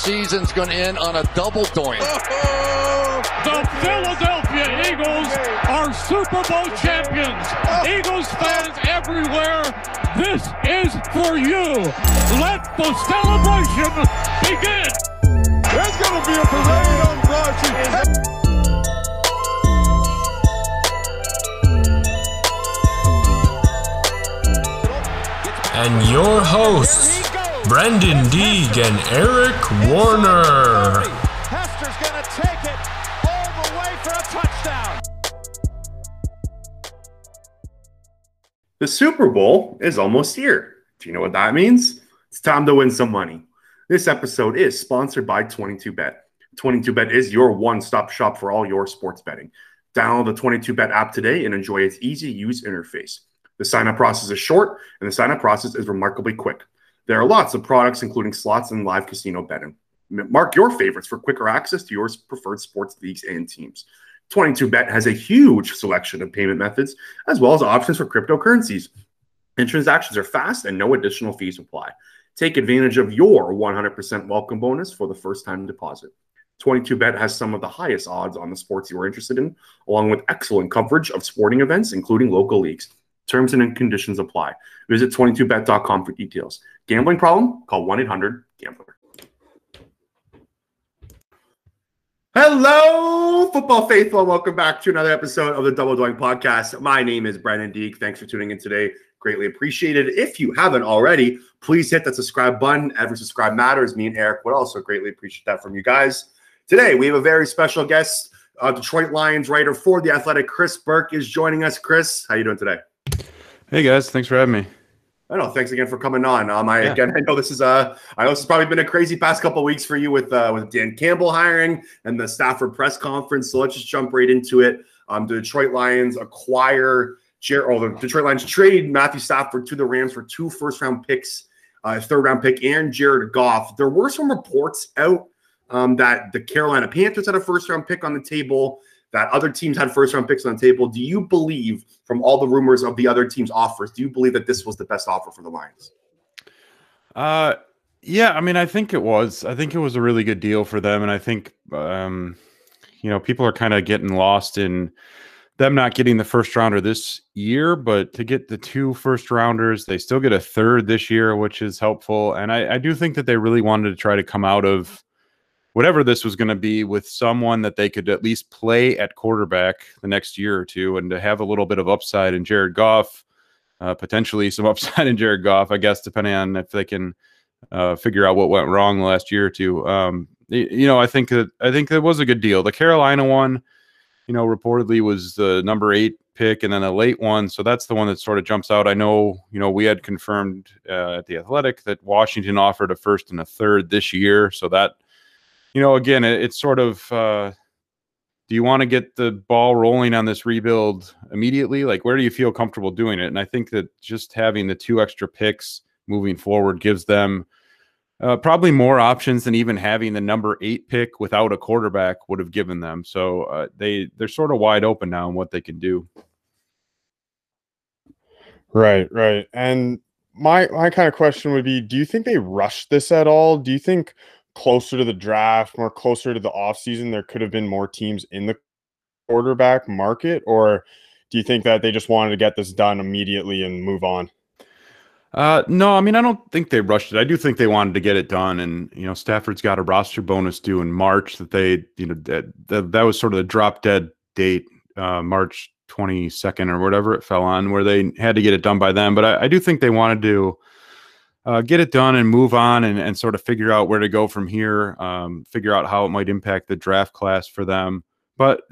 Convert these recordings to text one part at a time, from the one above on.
season's going to end on a double doink. The Philadelphia Eagles are Super Bowl champions. Eagles fans everywhere, this is for you. Let the celebration begin. There's going to be a parade on Broad and your hosts, Brenden Deeg and Eric Warner. Hester's going to take it all the way for a touchdown. The Super Bowl is almost here. Do you know what that means? It's time to win some money. This episode is sponsored by 22Bet. 22Bet is your one stop shop for all your sports betting. Download the 22Bet app today and enjoy its easy use interface. The sign up process is short and the sign up process is remarkably quick. There are lots of products, including slots and live casino betting. Mark your favorites for quicker access to your preferred sports leagues and teams. 22Bet has a huge selection of payment methods, as well as options for cryptocurrencies. And transactions are fast and no additional fees apply. Take advantage of your 100% welcome bonus for the first time deposit. 22Bet has some of the highest odds on the sports you are interested in, along with excellent coverage of sporting events, including local leagues. Terms and conditions apply. Visit 22bet.com for details. Gambling problem? Call 1 800 Gambler. Hello, football faithful. Welcome back to another episode of the Double Doink Podcast. My name is Brenden Deek. Thanks for tuning in today. Greatly appreciated. If you haven't already, please hit that subscribe button. Every subscribe matters. Me and Eric would also greatly appreciate that from you guys. Today, we have a very special guest. Uh, Detroit Lions writer for The Athletic, Chris Burke, is joining us. Chris, how you doing today? Hey guys, thanks for having me. I know. Thanks again for coming on. Um, I yeah. again, I know this is uh, I know this has probably been a crazy past couple weeks for you with uh, with Dan Campbell hiring and the Stafford press conference. So let's just jump right into it. Um, the Detroit Lions acquire Jer- oh, the Detroit Lions trade Matthew Stafford to the Rams for two first round picks, uh, third round pick, and Jared Goff. There were some reports out um, that the Carolina Panthers had a first round pick on the table that other teams had first round picks on the table. Do you believe, from all the rumors of the other teams' offers, do you believe that this was the best offer for the Lions? Uh, yeah, I mean, I think it was. I think it was a really good deal for them, and I think, um, you know, people are kind of getting lost in them not getting the first rounder this year, but to get the two first rounders, they still get a third this year, which is helpful. And I, I do think that they really wanted to try to come out of whatever this was going to be with someone that they could at least play at quarterback the next year or two and to have a little bit of upside in Jared Goff, uh, potentially some upside in Jared Goff, I guess, depending on if they can uh, figure out what went wrong the last year or two. Um, you know, I think that I think that was a good deal. The Carolina one, you know, reportedly was the number eight pick and then a late one. So that's the one that sort of jumps out. I know, you know, we had confirmed uh, at the Athletic that Washington offered a first and a third this year. So that you know, again, it, it's sort of uh, do you want to get the ball rolling on this rebuild immediately? Like, where do you feel comfortable doing it? And I think that just having the two extra picks moving forward gives them uh, probably more options than even having the number eight pick without a quarterback would have given them. So uh, they they're sort of wide open now in what they can do. Right, right. And my my kind of question would be: Do you think they rushed this at all? Do you think closer to the draft, more closer to the offseason, there could have been more teams in the quarterback market? Or do you think that they just wanted to get this done immediately and move on? Uh, no, I mean, I don't think they rushed it. I do think they wanted to get it done. And, you know, Stafford's got a roster bonus due in March that they, you know, that, that, that was sort of the drop dead date, uh, March 22nd or whatever it fell on, where they had to get it done by then. But I, I do think they wanted to, uh, get it done and move on and, and sort of figure out where to go from here, um, figure out how it might impact the draft class for them. But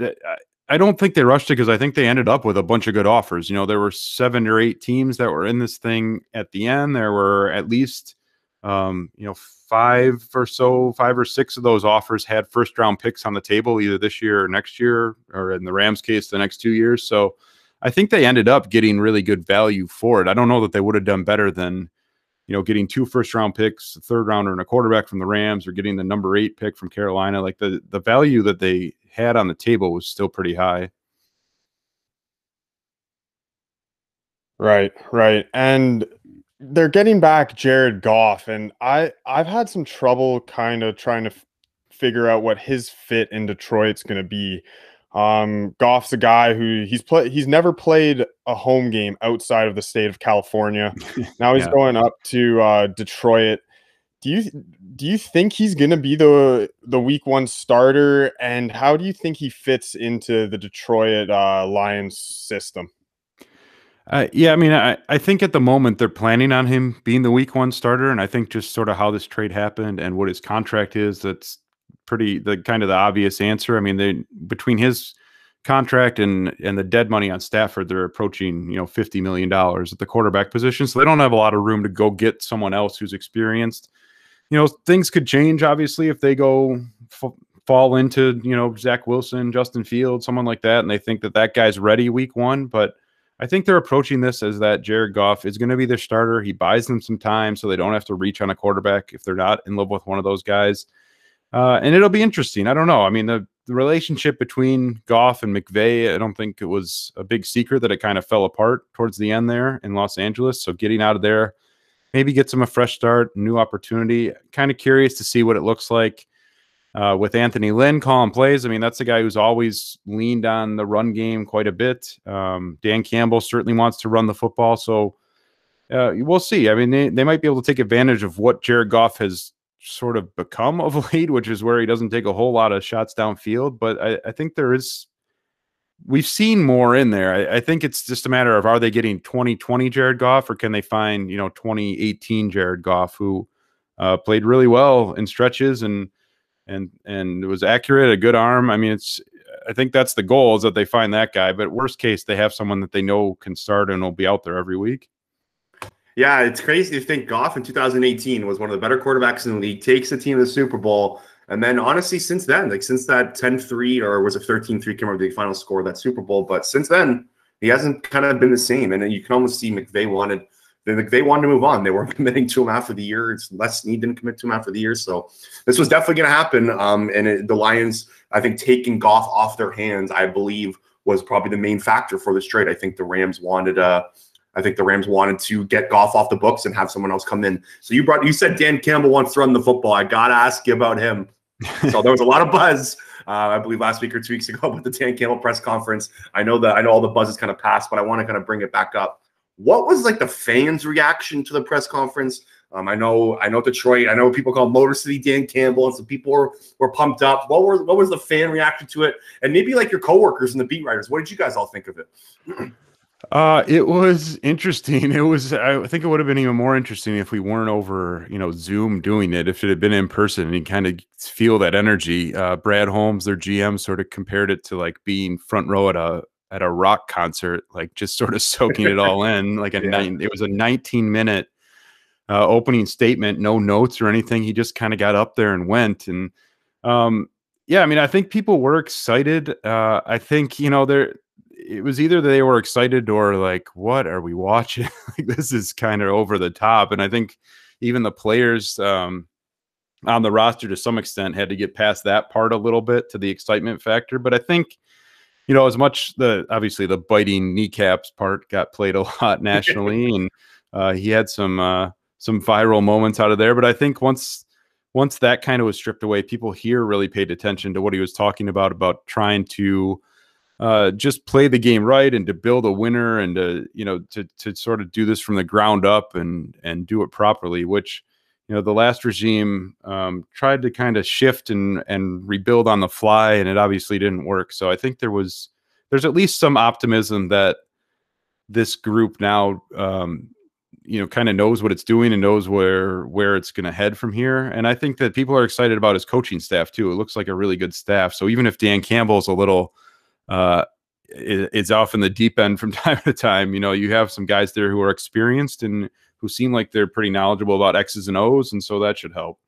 I don't think they rushed it because I think they ended up with a bunch of good offers. You know, there were seven or eight teams that were in this thing at the end. There were at least, um, you know, five or so, five or six of those offers had first round picks on the table either this year or next year, or in the Rams case, the next two years. So I think they ended up getting really good value for it. I don't know that they would have done better than you know, getting two first round picks, a third rounder, and a quarterback from the Rams, or getting the number eight pick from Carolina. Like the the value that they had on the table was still pretty high. Right, right. And they're getting back Jared Goff, and I I've had some trouble kind of trying to f- figure out what his fit in Detroit's going to be. Um, Goff's a guy who he's play he's never played a home game outside of the state of California. Now he's Yeah. going up to uh, Detroit. Do you do you think he's going to be the the week one starter? And how do you think he fits into the Detroit uh, Lions system? Uh, yeah, I mean, I, I think at the moment they're planning on him being the week one starter, and I think just sort of how this trade happened and what his contract is, that's pretty the kind of the obvious answer. I mean, they between his contract and and the dead money on Stafford, they're approaching you know fifty million dollars at the quarterback position, so they don't have a lot of room to go get someone else who's experienced. You know, things could change obviously if they go f- fall into you know Zach Wilson, Justin Fields, someone like that, and they think that that guy's ready week one, but. I think they're approaching this as that Jared Goff is going to be their starter. He buys them some time so they don't have to reach on a quarterback if they're not in love with one of those guys. Uh, and it'll be interesting. I don't know. I mean, the, the relationship between Goff and McVay, I don't think it was a big secret that it kind of fell apart towards the end there in Los Angeles. So getting out of there maybe gets them a fresh start, new opportunity. Kind of curious to see what it looks like uh, with Anthony Lynn calling plays. I mean, that's a guy who's always leaned on the run game quite a bit. Um, Dan Campbell certainly wants to run the football. So uh, we'll see. I mean, they, they might be able to take advantage of what Jared Goff has sort of become of late, which is where he doesn't take a whole lot of shots downfield. But I, I think there is, we've seen more in there. I, I think it's just a matter of are they getting 2020 Jared Goff or can they find, you know, 2018 Jared Goff who uh, played really well in stretches and, and and was accurate, a good arm. I mean, it's I think that's the goal is that they find that guy. But worst case, they have someone that they know can start and will be out there every week. Yeah, it's crazy to think Goff in 2018 was one of the better quarterbacks in the league, takes the team to the Super Bowl. And then honestly, since then, like since that 10-3 or was it 13-3 came over the final score of that Super Bowl. But since then, he hasn't kind of been the same. And you can almost see McVay wanted they wanted to move on. They weren't committing to him after the year. It's Les Snead didn't commit to him after the year. So this was definitely going to happen. Um, and it, the Lions, I think, taking Goff off their hands, I believe, was probably the main factor for this trade. I think the Rams wanted uh I think the Rams wanted to get Goff off the books and have someone else come in. So you brought you said Dan Campbell wants to run the football. I gotta ask you about him. so there was a lot of buzz, uh, I believe last week or two weeks ago with the Dan Campbell press conference. I know that I know all the buzz has kind of passed, but I want to kind of bring it back up. What was like the fans' reaction to the press conference? Um, I know, I know Detroit. I know people call Motor City Dan Campbell, and some people were, were pumped up. What were what was the fan reaction to it? And maybe like your coworkers and the beat writers. What did you guys all think of it? Uh, it was interesting. It was. I think it would have been even more interesting if we weren't over, you know, Zoom doing it. If it had been in person, and you kind of feel that energy. Uh, Brad Holmes, their GM, sort of compared it to like being front row at a at a rock concert, like just sort of soaking it all in. Like a Yeah. nine, it was a 19 minute uh, opening statement, no notes or anything. He just kind of got up there and went. And um, yeah, I mean, I think people were excited. Uh, I think you know there. It was either they were excited or like, what are we watching? like this is kind of over the top. And I think even the players um, on the roster to some extent had to get past that part a little bit to the excitement factor. But I think you know, as much the obviously the biting kneecaps part got played a lot nationally, and uh, he had some uh, some viral moments out of there. But I think once once that kind of was stripped away, people here really paid attention to what he was talking about about trying to uh, just play the game right and to build a winner and to you know to to sort of do this from the ground up and and do it properly, which you know the last regime um, tried to kind of shift and and rebuild on the fly and it obviously didn't work. So i think there was there's at least some optimism that this group now um, you know kind of knows what it's doing and knows where where it's going to head from here. And i think that people are excited about his coaching staff too. It looks like a really good staff. So even if dan campbell's a little uh i- is off in the deep end from time to time you know you have some guys there who are experienced and who seem like they're pretty knowledgeable about X's and O's, and so that should help.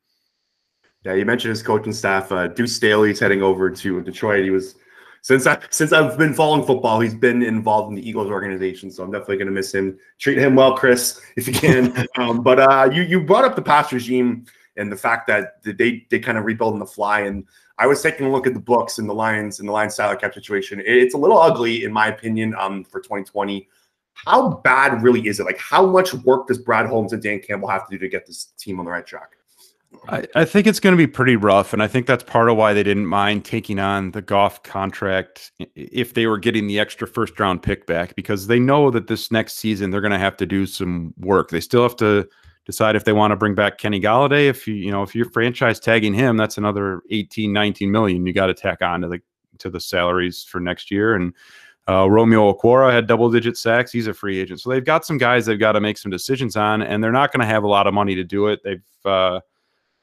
Yeah, you mentioned his coaching staff. Uh, Deuce Staley's heading over to Detroit. He was since I since I've been following football, he's been involved in the Eagles organization. So I'm definitely going to miss him. Treat him well, Chris, if you can. um, but uh, you you brought up the past regime and the fact that they they kind of rebuild on the fly. And I was taking a look at the books and the Lions and the Lions salary cap situation. It's a little ugly, in my opinion, um, for 2020. how bad really is it? Like, how much work does Brad Holmes and Dan Campbell have to do to get this team on the right track? I, I think it's going to be pretty rough, and I think that's part of why they didn't mind taking on the Goff contract if they were getting the extra first round pick back because they know that this next season they're going to have to do some work. They still have to decide if they want to bring back Kenny Golladay. If you you know if you're franchise tagging him, that's another 18, 19 million you got to tack on to the to the salaries for next year. And uh, Romeo Okwara had double digit sacks. He's a free agent, so they've got some guys they've got to make some decisions on, and they're not going to have a lot of money to do it. They've uh,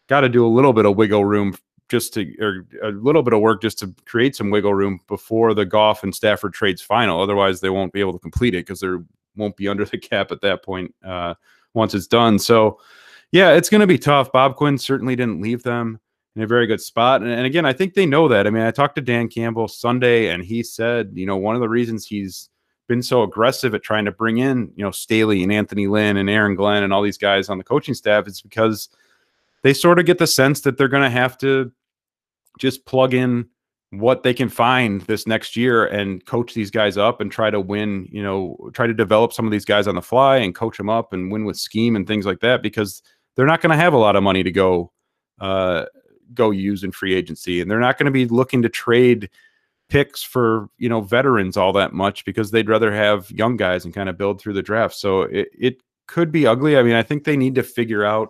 got to do a little bit of wiggle room just to or a little bit of work just to create some wiggle room before the Goff and Stafford trades final. Otherwise, they won't be able to complete it because there won't be under the cap at that point uh, once it's done. So, yeah, it's going to be tough. Bob Quinn certainly didn't leave them in a very good spot. And, and again, I think they know that. I mean, I talked to Dan Campbell Sunday, and he said, you know, one of the reasons he's been so aggressive at trying to bring in, you know, Staley and Anthony Lynn and Aaron Glenn and all these guys on the coaching staff is because – they sort of get the sense that they're going to have to just plug in what they can find this next year and coach these guys up and try to win, you know, try to develop some of these guys on the fly and coach them up and win with scheme and things like that because they're not going to have a lot of money to go uh, go use in free agency. And they're not going to be looking to trade picks for you know veterans all that much because they'd rather have young guys and kind of build through the draft. So it, it could be ugly. I mean i think they need to figure out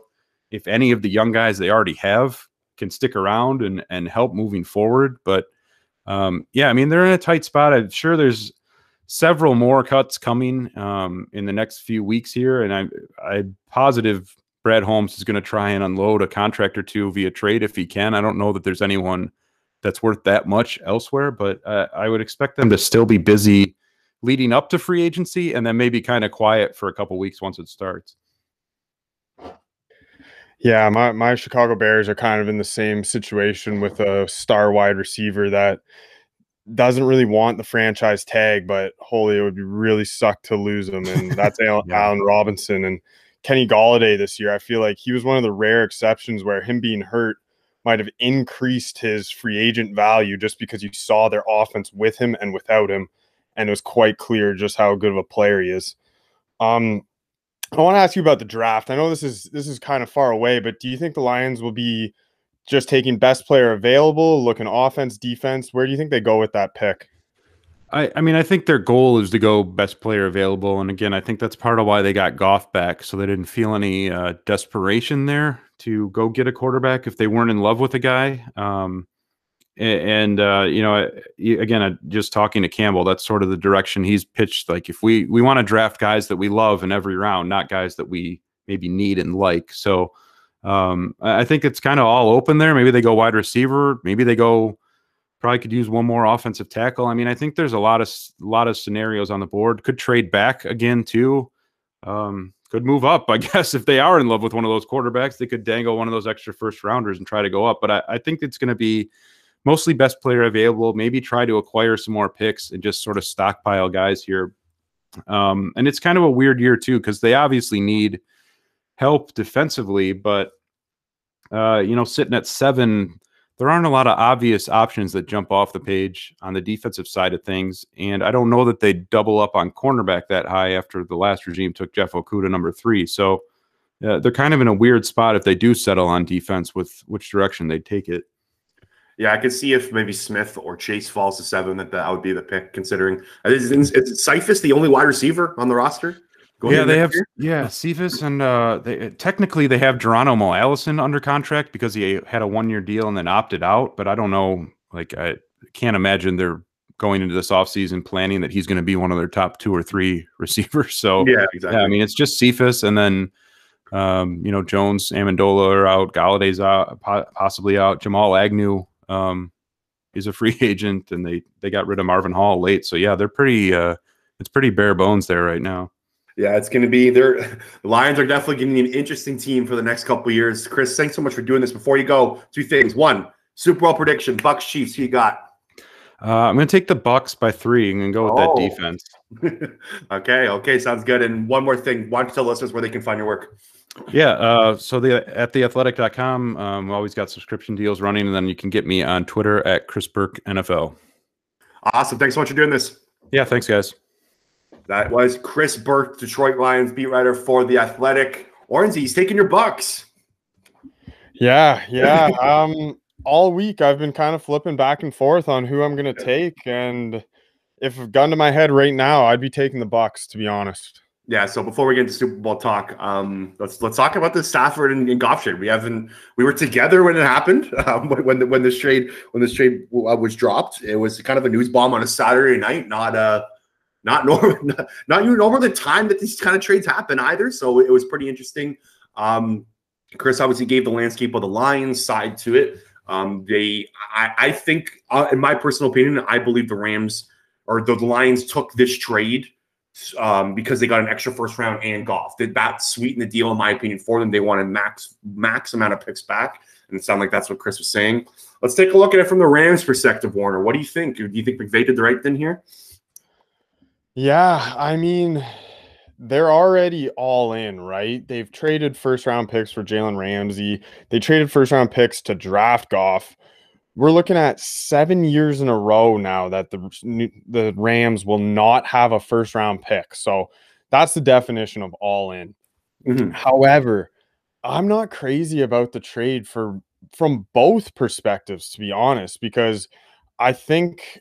if any of the young guys they already have can stick around and and help moving forward. But um, yeah, I mean they're in a tight spot. I'm sure there's several more cuts coming um, in the next few weeks here, and I'm I'm positive Brad Holmes is going to try and unload a contract or two via trade if he can. I don't know that there's anyone that's worth that much elsewhere, but uh, I would expect them to still be busy leading up to free agency and then maybe kind of quiet for a couple weeks once it starts. Yeah, my, my Chicago Bears are kind of in the same situation with a star wide receiver that doesn't really want the franchise tag, but holy, it would be really suck to lose him. And that's Allen, yeah. Allen Robinson and Kenny Golladay this year. I feel like he was one of the rare exceptions where him being hurt might have increased his free agent value just because you saw their offense with him and without him. And it was quite clear just how good of a player he is. Um, I want to ask you about the draft. I know this is this is kind of far away, but do you think the Lions will be just taking best player available, looking offense, defense? Where do you think they go with that pick? I, I mean, I think their goal is to go best player available, and again, I think that's part of why they got Goff back, so they didn't feel any uh, desperation there to go get a quarterback if they weren't in love with a guy. Um, and uh, you know, again, just talking to Campbell, that's sort of the direction he's pitched. Like, if we we want to draft guys that we love in every round, not guys that we maybe need and like. So, um, I think it's kind of all open there. Maybe they go wide receiver. Maybe they go. Probably could use one more offensive tackle. I mean, I think there's a lot of a lot of scenarios on the board. Could trade back again too. Um, could move up, I guess, if they are in love with one of those quarterbacks. They could dangle one of those extra first rounders and try to go up. But I, I think it's going to be mostly best player available. Maybe try to acquire some more picks and just sort of stockpile guys here. Um, and it's kind of a weird year too because they obviously need help defensively, but uh, you know, sitting at seven, there aren't a lot of obvious options that jump off the page on the defensive side of things. And I don't know that they double up on cornerback that high after the last regime took Jeff Okudah number three. So uh, they're kind of in a weird spot if they do settle on defense with which direction they take it. Yeah, I could see if maybe Smith or Chase falls to seven, that that would be the pick. Considering is, is Cephus the only wide receiver on the roster? yeah, they have. Year? Yeah, Cephus and uh, they technically they have Geronimo Allison under contract because he had a one year deal and then opted out. But I don't know. Like I can't imagine they're going into this offseason planning that he's going to be one of their top two or three receivers. So yeah, exactly. Yeah, I mean, it's just Cephus and then um, you know Jones, Amendola are out, Golladay's out, possibly out, Jamal Agnew um, he's a free agent, and they they got rid of Marvin Hall late. So yeah, they're pretty. Uh, it's pretty bare bones there right now. Yeah, it's going to be there. The Lions are definitely getting an interesting team for the next couple years. Chris, thanks so much for doing this. Before you go, two things. One, Super Bowl prediction: Bucks Chiefs. Who you got? Uh, I'm going to take the Bucks by three and go with oh. that defense. okay, okay, sounds good. And one more thing: why don't you tell listeners where they can find your work? Yeah. Uh, so the at theathletic.com, um, we always got subscription deals running, and then you can get me on Twitter at Chris Burke NFL. Awesome. Thanks so much for doing this. Yeah. Thanks, guys. That was Chris Burke, Detroit Lions beat writer for the Athletic. Ornsey, he's taking your bucks. Yeah, yeah. um, all week I've been kind of flipping back and forth on who I'm going to take, and if gun to my head right now, I'd be taking the Bucks. To be honest. Yeah. So before we get into Super Bowl talk, um, let's let's talk about the Stafford and, and Goff trade. We haven't we were together when it happened um, when the, when this trade when this trade uh, was dropped. It was kind of a news bomb on a Saturday night, not uh not normal not, not normal the time that these kind of trades happen either. So it was pretty interesting. Um, Chris obviously gave the landscape of the Lions side to it. Um, they, I, I think, uh, in my personal opinion, I believe the Rams or the Lions took this trade um, because they got an extra first round and Goff. Did that sweeten the deal, in my opinion, for them? They wanted max max amount of picks back, and it sounded like that's what Chris was saying. Let's take a look at it from the Rams' perspective, Warner. What do you think? Do you think McVay did the right thing here? Yeah, I mean, they're already all in, right? They've traded first round picks for Jalen Ramsey. They traded first round picks to draft Goff. We're looking at seven years in a row now that the the Rams will not have a first round pick. So that's the definition of all in. Mm-hmm. However, I'm not crazy about the trade for from both perspectives, to be honest, because I think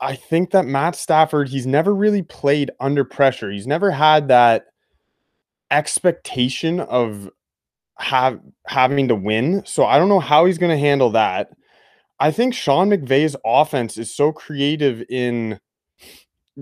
I think that Matt Stafford, he's never really played under pressure. He's never had that expectation of have having to win. So I don't know how he's going to handle that. I think Sean McVay's offense is so creative in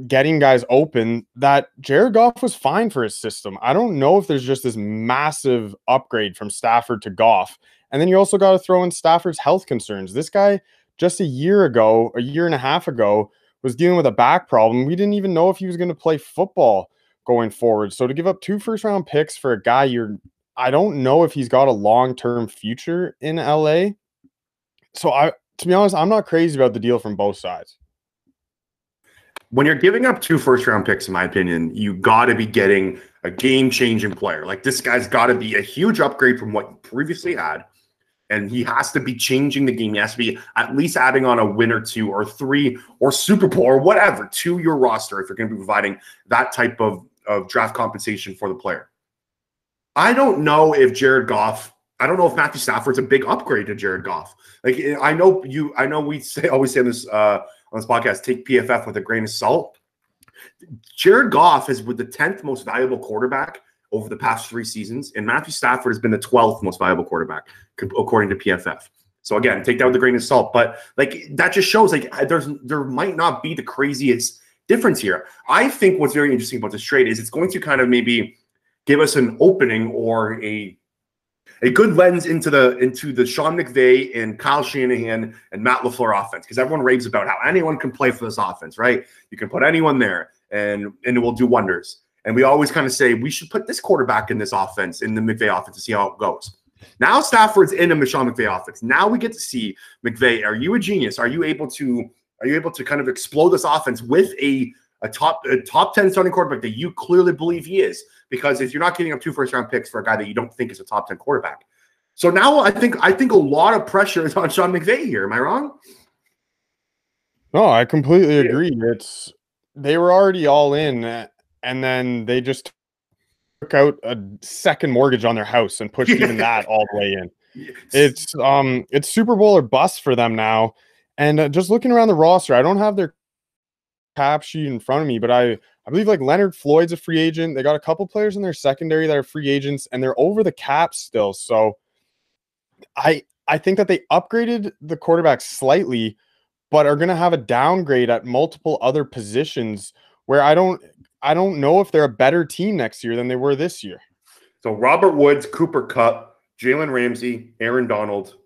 getting guys open that Jared Goff was fine for his system. I don't know if there's just this massive upgrade from Stafford to Goff. And then you also got to throw in Stafford's health concerns. This guy just a year ago, a year and a half ago, was dealing with a back problem. We didn't even know if he was going to play football going forward. So to give up two first round picks for a guy you're I don't know if he's got a long-term future in LA. So I to be honest, I'm not crazy about the deal from both sides. When you're giving up two first round picks, in my opinion, you got to be getting a game changing player. Like this guy's got to be a huge upgrade from what you previously had and he has to be changing the game. He has to be at least adding on a win or two or three or Super Bowl or whatever to your roster if you're going to be providing that type of, of draft compensation for the player. I don't know if Jared Goff, I don't know if Matthew Stafford's a big upgrade to Jared Goff. Like I know you, I know we say always say this uh, on this podcast, take PFF with a grain of salt. Jared Goff is with the 10th most valuable quarterback over the past three seasons, and Matthew Stafford has been the 12th most valuable quarterback according to PFF. So again, take that with a grain of salt, but like that just shows like there's there might not be the craziest difference here. I think what's very interesting about this trade is it's going to kind of maybe give us an opening or a a good lens into the into the Sean McVay and Kyle Shanahan and Matt LaFleur offense because everyone raves about how anyone can play for this offense, right? You can put anyone there and and it will do wonders. And we always kind of say we should put this quarterback in this offense, in the McVay offense, to see how it goes. Now Stafford's in a Michelle McVay offense. Now we get to see McVay. Are you a genius? Are you able to are you able to kind of explode this offense with a a top a top 10 starting quarterback that you clearly believe he is? Because if you're not giving up two first round picks for a guy that you don't think is a top 10 quarterback. So now I think I think a lot of pressure is on Sean McVay here. Am I wrong? No, I completely agree. It's they were already all in and then they just took out a second mortgage on their house and pushed even that all the way in. It's um it's Super Bowl or bust for them now. And uh, just looking around the roster, I don't have their cap sheet in front of me, but I I believe like Leonard Floyd's a free agent. They got a couple players in their secondary that are free agents and they're over the cap still. So I I think that they upgraded the quarterback slightly, but are going to have a downgrade at multiple other positions where I don't I don't know if they're a better team next year than they were this year. So Robert Woods, Cooper Kupp, Jalen Ramsey, Aaron Donald,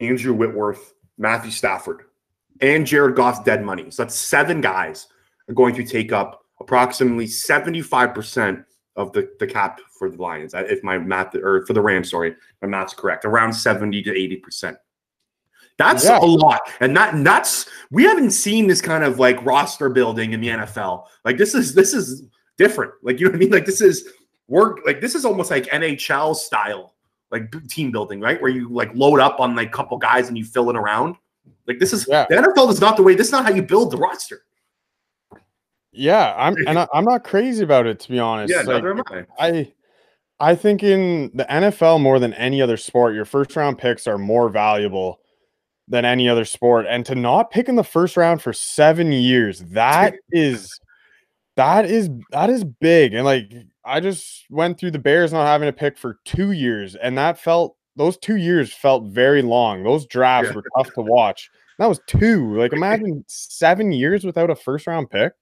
Andrew Whitworth, Matthew Stafford, and Jared Goff's dead money. So that's seven guys are going to take up approximately 75% of the, the cap for the Lions. If my math or for the Rams, sorry, my math's correct, around 70 to 80%. That's yeah. a lot. And that and that's we haven't seen this kind of like roster building in the NFL. Like this is this is different. Like you know what I mean? Like this is work like this is almost like NHL style like team building, right? Where you like load up on like a couple guys and you fill it around. Like this is yeah. the NFL is not the way. This is not how you build the roster. Yeah, I'm and I, I'm not crazy about it to be honest. Yeah, Like, neither am I. I I think in the NFL more than any other sport, your first round picks are more valuable than any other sport. And to not pick in the first round for seven years, that is that is that is big. And like I just went through the Bears not having to pick for two years, and that felt those two years felt very long. Those drafts Yeah. were tough to watch. That was two. Like imagine seven years without a first round pick.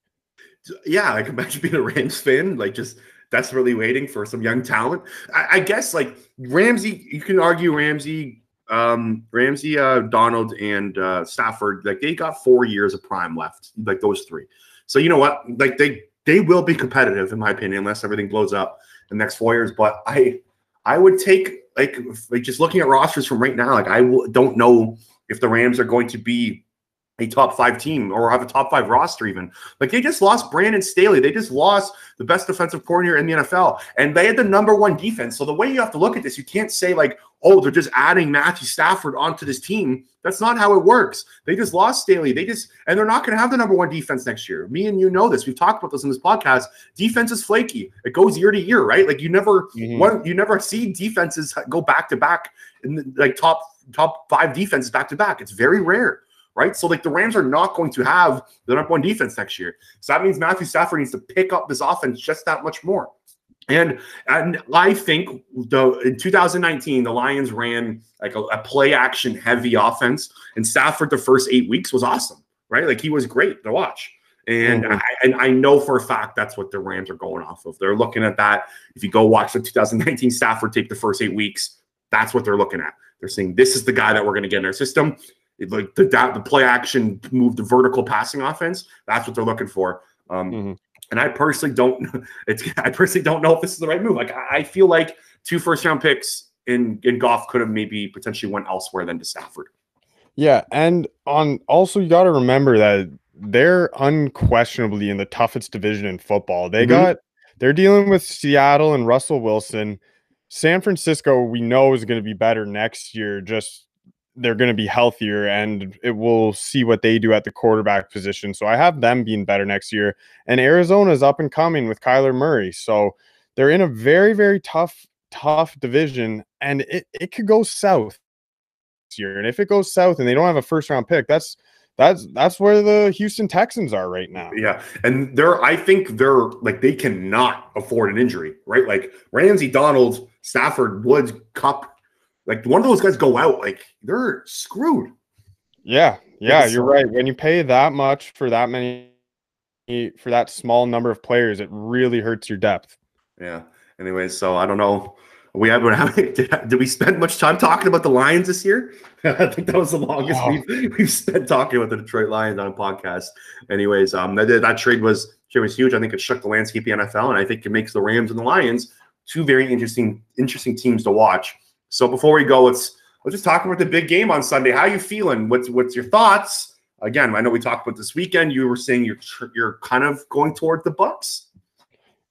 Yeah, I can imagine being a Rams fan, like just desperately waiting for some young talent. I, I guess like Ramsey, you can argue Ramsey, um, Ramsey, uh, Donald, and uh, Stafford, like they got four years of prime left, like those three. So you know what, like they they will be competitive in my opinion, unless everything blows up in the next four years. But I I would take like like just looking at rosters from right now, like I w- don't know if the Rams are going to be a top five team or have a top five roster even. Like they just lost Brandon Staley. They just lost the best defensive coordinator in the NFL. And they had the number one defense. So the way you have to look at this, you can't say like, oh, they're just adding Matthew Stafford onto this team. That's not how it works. They just lost Staley. They just and they're not going to have the number one defense next year. Me and you know this. We've talked about this in this podcast. Defense is flaky. It goes year to year, right? Like you never Mhm. one you never see defenses go back to back in the, like top top five defenses back to back. It's very rare right? So like the Rams are not going to have the number one defense next year. So that means Matthew Stafford needs to pick up this offense just that much more. And and I think the in 2019 the Lions ran like a, a play action heavy offense, and Stafford the first eight weeks was awesome, right? Like he was great to watch. And Mhm. I, and I know for a fact that's what the Rams are going off of. They're looking at that. If you go watch the 2019 Stafford take the first eight weeks, that's what they're looking at. They're saying this is the guy that we're going to get in our system. Like the the play action move, the vertical passing offense. That's what they're looking for. Um, Mhm. And I personally don't. It's I personally don't know if this is the right move. Like I I feel like two first round picks in in Goff could have maybe potentially went elsewhere than to Stafford. Yeah, and on also you got to remember that they're unquestionably in the toughest division in football. They Mhm. got they're dealing with Seattle and Russell Wilson. San Francisco, we know is going to be better next year. Just they're going to be healthier, and it will see what they do at the quarterback position. So I have them being better next year. And Arizona is up and coming with Kyler Murray. So they're in a very very tough tough division, and it it could go south this year. And if it goes south and they don't have a first round pick, that's that's that's where the Houston Texans are right now. Yeah, and they're I think they're like they cannot afford an injury, right? Like Ramsey, Donald, Stafford, Woods, Kupp, like one of those guys go out, like they're screwed. Yeah, yeah, you're right. When you pay that much for that many for that small number of players, it really hurts your depth. Yeah. Anyway, so I don't know. We haven't did, did we spend much time talking about the Lions this year? I think that was the longest Oh. we've, we've spent talking about the Detroit Lions on a podcast. Anyways, um, that, that trade was trade was huge. I think it shook the landscape of the NFL, and I think it makes the Rams and the Lions two very interesting interesting teams to watch. So before we go, let's let's just talk about the big game on Sunday. How you feeling? What's what's your thoughts? Again, I know we talked about this weekend. You were saying you're you're kind of going toward the Bucks.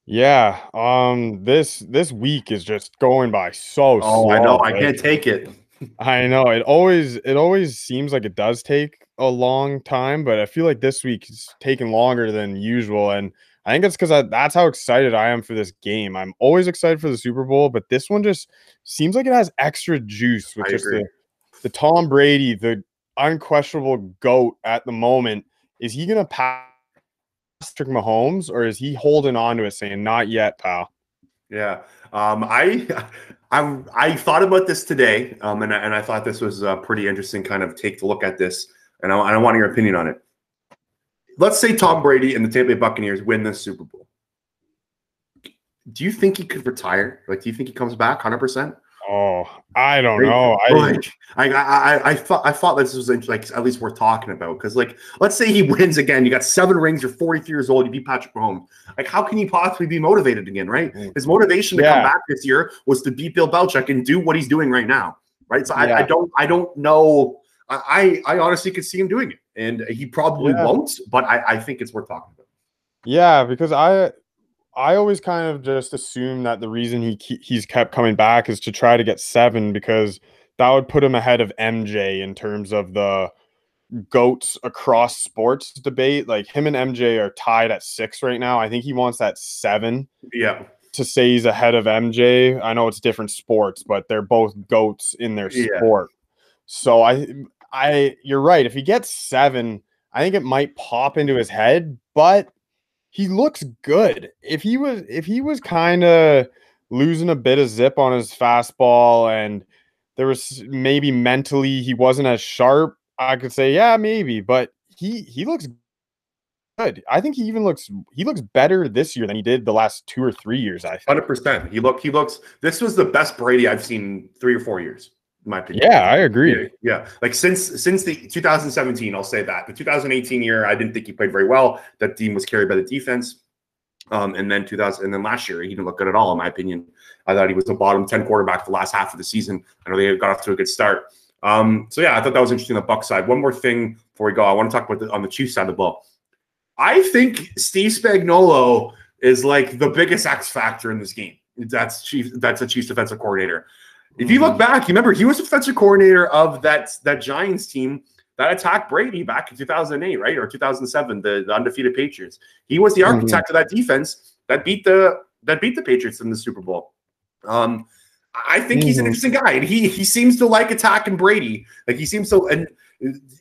Yeah, um, this this week is just going by so Oh, slow. I know. I can't take it. I know it always it always seems like it does take a long time, but I feel like this week is taking longer than usual, and I think it's because that's how excited I am for this game. I'm always excited for the Super Bowl, but this one just seems like it has extra juice with I just the, the Tom Brady, the unquestionable goat at the moment. Is he gonna pass Patrick Mahomes, or is he holding on to it, saying "Not yet, pal"? Yeah. Um, I, I, I thought about this today, um, and I, and I thought this was a pretty interesting kind of take to look at this, and I, and I want your opinion on it. Let's say Tom Brady and the Tampa Bay Buccaneers win the Super Bowl. Do you think he could retire? Like, do you think he comes back 100? percent Oh, I don't know. I Like, I, I, I, I thought, I thought this was like at least worth talking about because, like, let's say he wins again. You got seven rings. You're 43 years old. You beat Patrick Mahomes. Like, how can he possibly be motivated again? Right? Mm. His motivation to come back this year was to beat Bill Belichick and do what he's doing right now. Right? So I, I don't, I don't know. I, I I honestly could see him doing it, and he probably Yeah. won't. But I, I think it's worth talking about. Yeah, because I I always kind of just assume that the reason he ke- he's kept coming back is to try to get seven because that would put him ahead of MJ in terms of the goats across sports debate. Like him and MJ are tied at six right now. I think he wants that seven Yeah. to say he's ahead of MJ. I know it's different sports, but they're both goats in their Yeah. sport. So I I you're right. If he gets seven, I think it might pop into his head, but he looks good. If he was if he was kind of losing a bit of zip on his fastball and there was maybe mentally he wasn't as sharp, I could say, yeah, maybe, but he he looks good. I think he even looks he looks better this year than he did the last two or three years. I think. Hundred percent. He look. He looks. This was the best Brady I've seen in three or four years, in my opinion. Yeah, I agree. Yeah. Like since since the 2017, I'll say that. The 2018 year, I didn't think he played very well. That team was carried by the defense. Um, and then 2000, and then last year he didn't look good at all, in my opinion. I thought he was the bottom 10 quarterback the last half of the season. I know they got off to a good start. Um, so yeah, I thought that was interesting on the Buck side. One more thing before we go, I want to talk about the, on the Chiefs side of the ball. I think Steve Spagnuolo is like the biggest X factor in this game. That's chief. That's a Chiefs defensive coordinator. If you look back, you remember he was defensive coordinator of that that Giants team that attacked Brady back in 2008, right, or 2007, the, the undefeated Patriots. He was the architect of that defense that beat the that beat the Patriots in the Super Bowl. Um, I think he's an Mhm. interesting guy, and he he seems to like attacking Brady. Like he seems to, and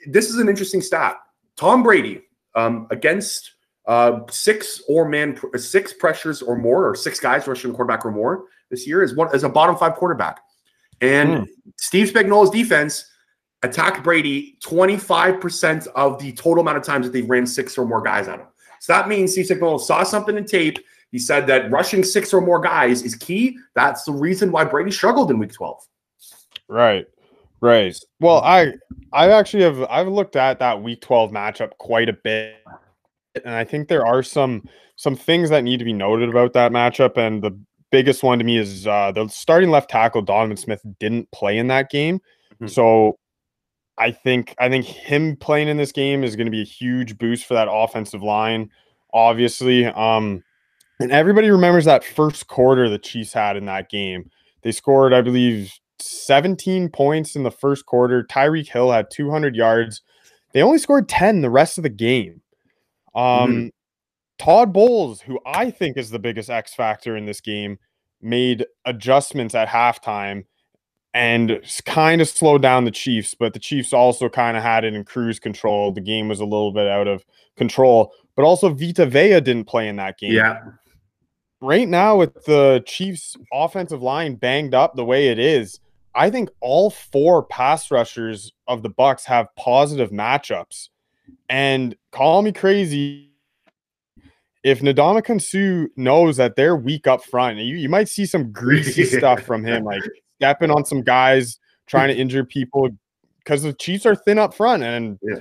this is an interesting stat. Tom Brady um, against uh, six or man six pressures or more, or six guys rushing quarterback or more this year is one as a bottom five quarterback. And hmm. Steve Spagnuolo's defense attacked Brady 25% of the total amount of times that they ran six or more guys at him. So that means Steve Spagnuolo saw something in tape. He said that rushing six or more guys is key. That's the reason why Brady struggled in week 12. Right. Right. Well, I I actually have I've looked at that week 12 matchup quite a bit. And I think there are some some things that need to be noted about that matchup. And the biggest one to me is uh the starting left tackle Donovan Smith didn't play in that game. Mhm. So I think I think him playing in this game is going to be a huge boost for that offensive line, obviously. Um and everybody remembers that first quarter the Chiefs had in that game. They scored, I believe, 17 points in the first quarter. Tyreek Hill had 200 yards. They only scored 10 the rest of the game. Um, Todd Bowles, who I think is the biggest X factor in this game, made adjustments at halftime and kind of slowed down the Chiefs, but the Chiefs also kind of had it in cruise control. The game was a little bit out of control, but also Vita Vea didn't play in that game Yeah. right now with the Chiefs offensive line banged up the way it is, I think all four pass rushers of the Bucks have positive matchups. And call me crazy if Ndamukong Suh knows that they're weak up front, you, you might see some greasy stuff from him, like stepping on some guys, trying to injure people because the Chiefs are thin up front. And Yeah.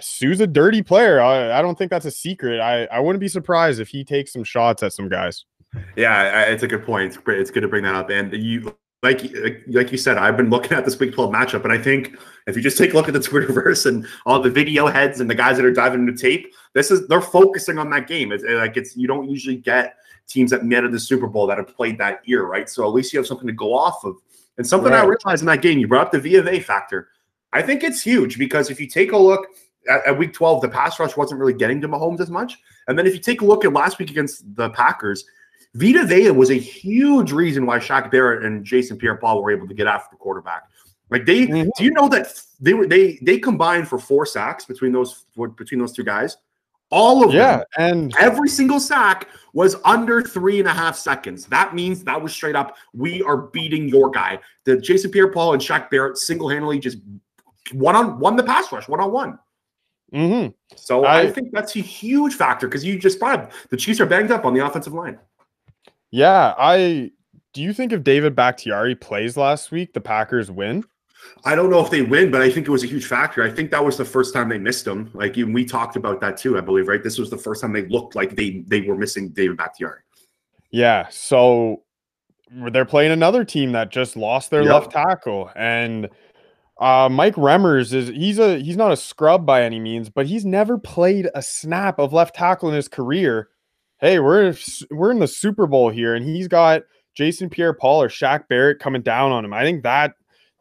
Suh's a dirty player. I, I don't think that's a secret. I, I wouldn't be surprised if he takes some shots at some guys. Yeah, I- it's a good point. It's, it's good to bring that up. And you, like, like you said, I've been looking at this Week 12 matchup, and I think if you just take a look at the Twitterverse and all the video heads and the guys that are diving into tape, this is they're focusing on that game. It's like it's you don't usually get teams that met at the Super Bowl that have played that year, right? So at least you have something to go off of. And something I realized in that game, you brought up the V of A factor. I think it's huge because if you take a look at, at week 12, the pass rush wasn't really getting to Mahomes as much. And then if you take a look at last week against the Packers, Vita Vea was a huge reason why Shaq Barrett and Jason Pierre-Paul were able to get after the quarterback. Like they, Mhm. do you know that they were they they combined for four sacks between those between those two guys? All of Yeah, them, and every single sack was under three and a half seconds. That means that was straight up. We are beating your guy. The Jason Pierre-Paul and Shaq Barrett single-handedly just one on won the pass rush, one on one. mhm. So I, I- think that's a huge factor because you just brought up the Chiefs are banged up on the offensive line. Yeah, I do you think if David Bakhtiari plays last week, the Packers win? I don't know if they win, but I think it was a huge factor. I think that was the first time they missed him. Like even we talked about that too, I believe, right? This was the first time they looked like they they were missing David Bakhtiari. Yeah, so they're playing another team that just lost their Yep. left tackle and uh, Mike Remmers is he's a he's not a scrub by any means, but he's never played a snap of left tackle in his career. Hey, we're we're in the Super Bowl here, and he's got Jason Pierre-Paul or Shaq Barrett coming down on him. I think that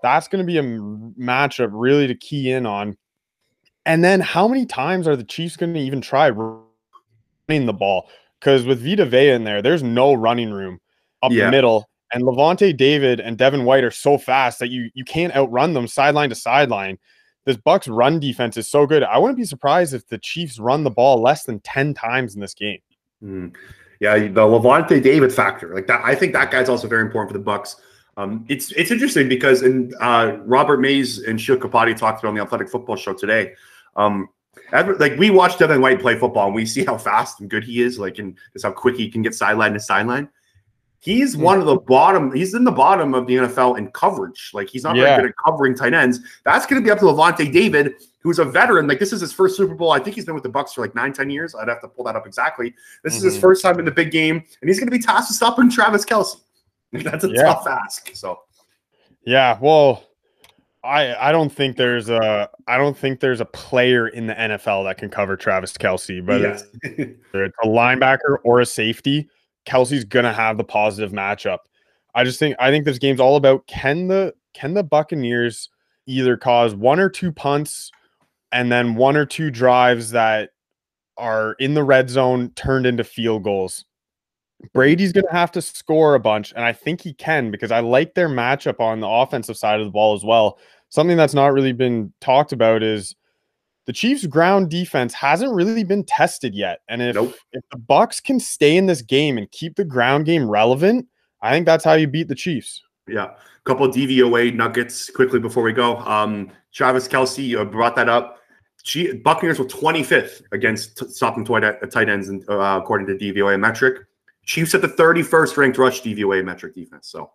that's going to be a matchup really to key in on. And then how many times are the Chiefs going to even try running the ball? Because with Vita Vea in there, there's no running room up Yeah. the middle. And Lavonte David and Devin White are so fast that you you can't outrun them sideline to sideline. This Bucks run defense is so good. I wouldn't be surprised if the Chiefs run the ball less than 10 times in this game. Mm. Yeah, the Lavonte David factor, like that. I think that guy's also very important for the Bucks. Um, it's it's interesting because in uh, Robert Mays and Sheil Kapadia talked about on the Athletic Football Show today. Um, like we watch Devin White play football, and we see how fast and good he is, like and just how quick he can get sideline to sideline. He's Hmm. one of the bottom. He's in the bottom of the NFL in coverage. Like he's not Yeah. very good at covering tight ends. That's going to be up to Lavonte David, who's a veteran. Like this is his first Super Bowl. I think he's been with the Bucks for like nine, 10 years. I'd have to pull that up exactly. This is his Mhm. first time in the big game, and he's going to be tasked with stopping Travis Kelce. That's a Yeah. tough ask. So Yeah, well, I I don't think there's a I don't think there's a player in the NFL that can cover Travis Kelce, but it's a linebacker or a safety. Kelce's gonna have the positive matchup. I just think I think this game's all about can the can the Buccaneers either cause one or two punts and then one or two drives that are in the red zone turned into field goals. Brady's going to have to score a bunch, and I think he can because I like their matchup on the offensive side of the ball as well. Something that's not really been talked about is the Chiefs' ground defense hasn't really been tested yet. And if Nope. if the Bucks can stay in this game and keep the ground game relevant, I think that's how you beat the Chiefs. Yeah, a couple of DVOA nuggets quickly before we go. Um, Travis Kelce brought that up. G- Buccaneers were 25th against t- stopping tight, tight ends, and, uh, according to DVOA metric. Chiefs at the 31st ranked rush DVOA metric defense. So,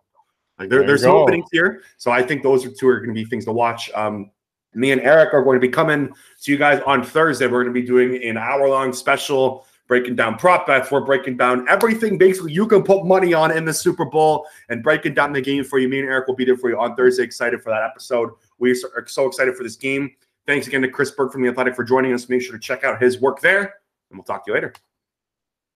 like, there, There there's openings here. So, I think those are two are going to be things to watch. Um, me and Eric are going to be coming to you guys on Thursday. We're going to be doing an hour long special breaking down prop bets. We're breaking down everything basically you can put money on in the Super Bowl and breaking down the game for you. Me and Eric will be there for you on Thursday. Excited for that episode. We are so excited for this game. Thanks again to Chris Burke from The Athletic for joining us. Make sure to check out his work there, and we'll talk to you later.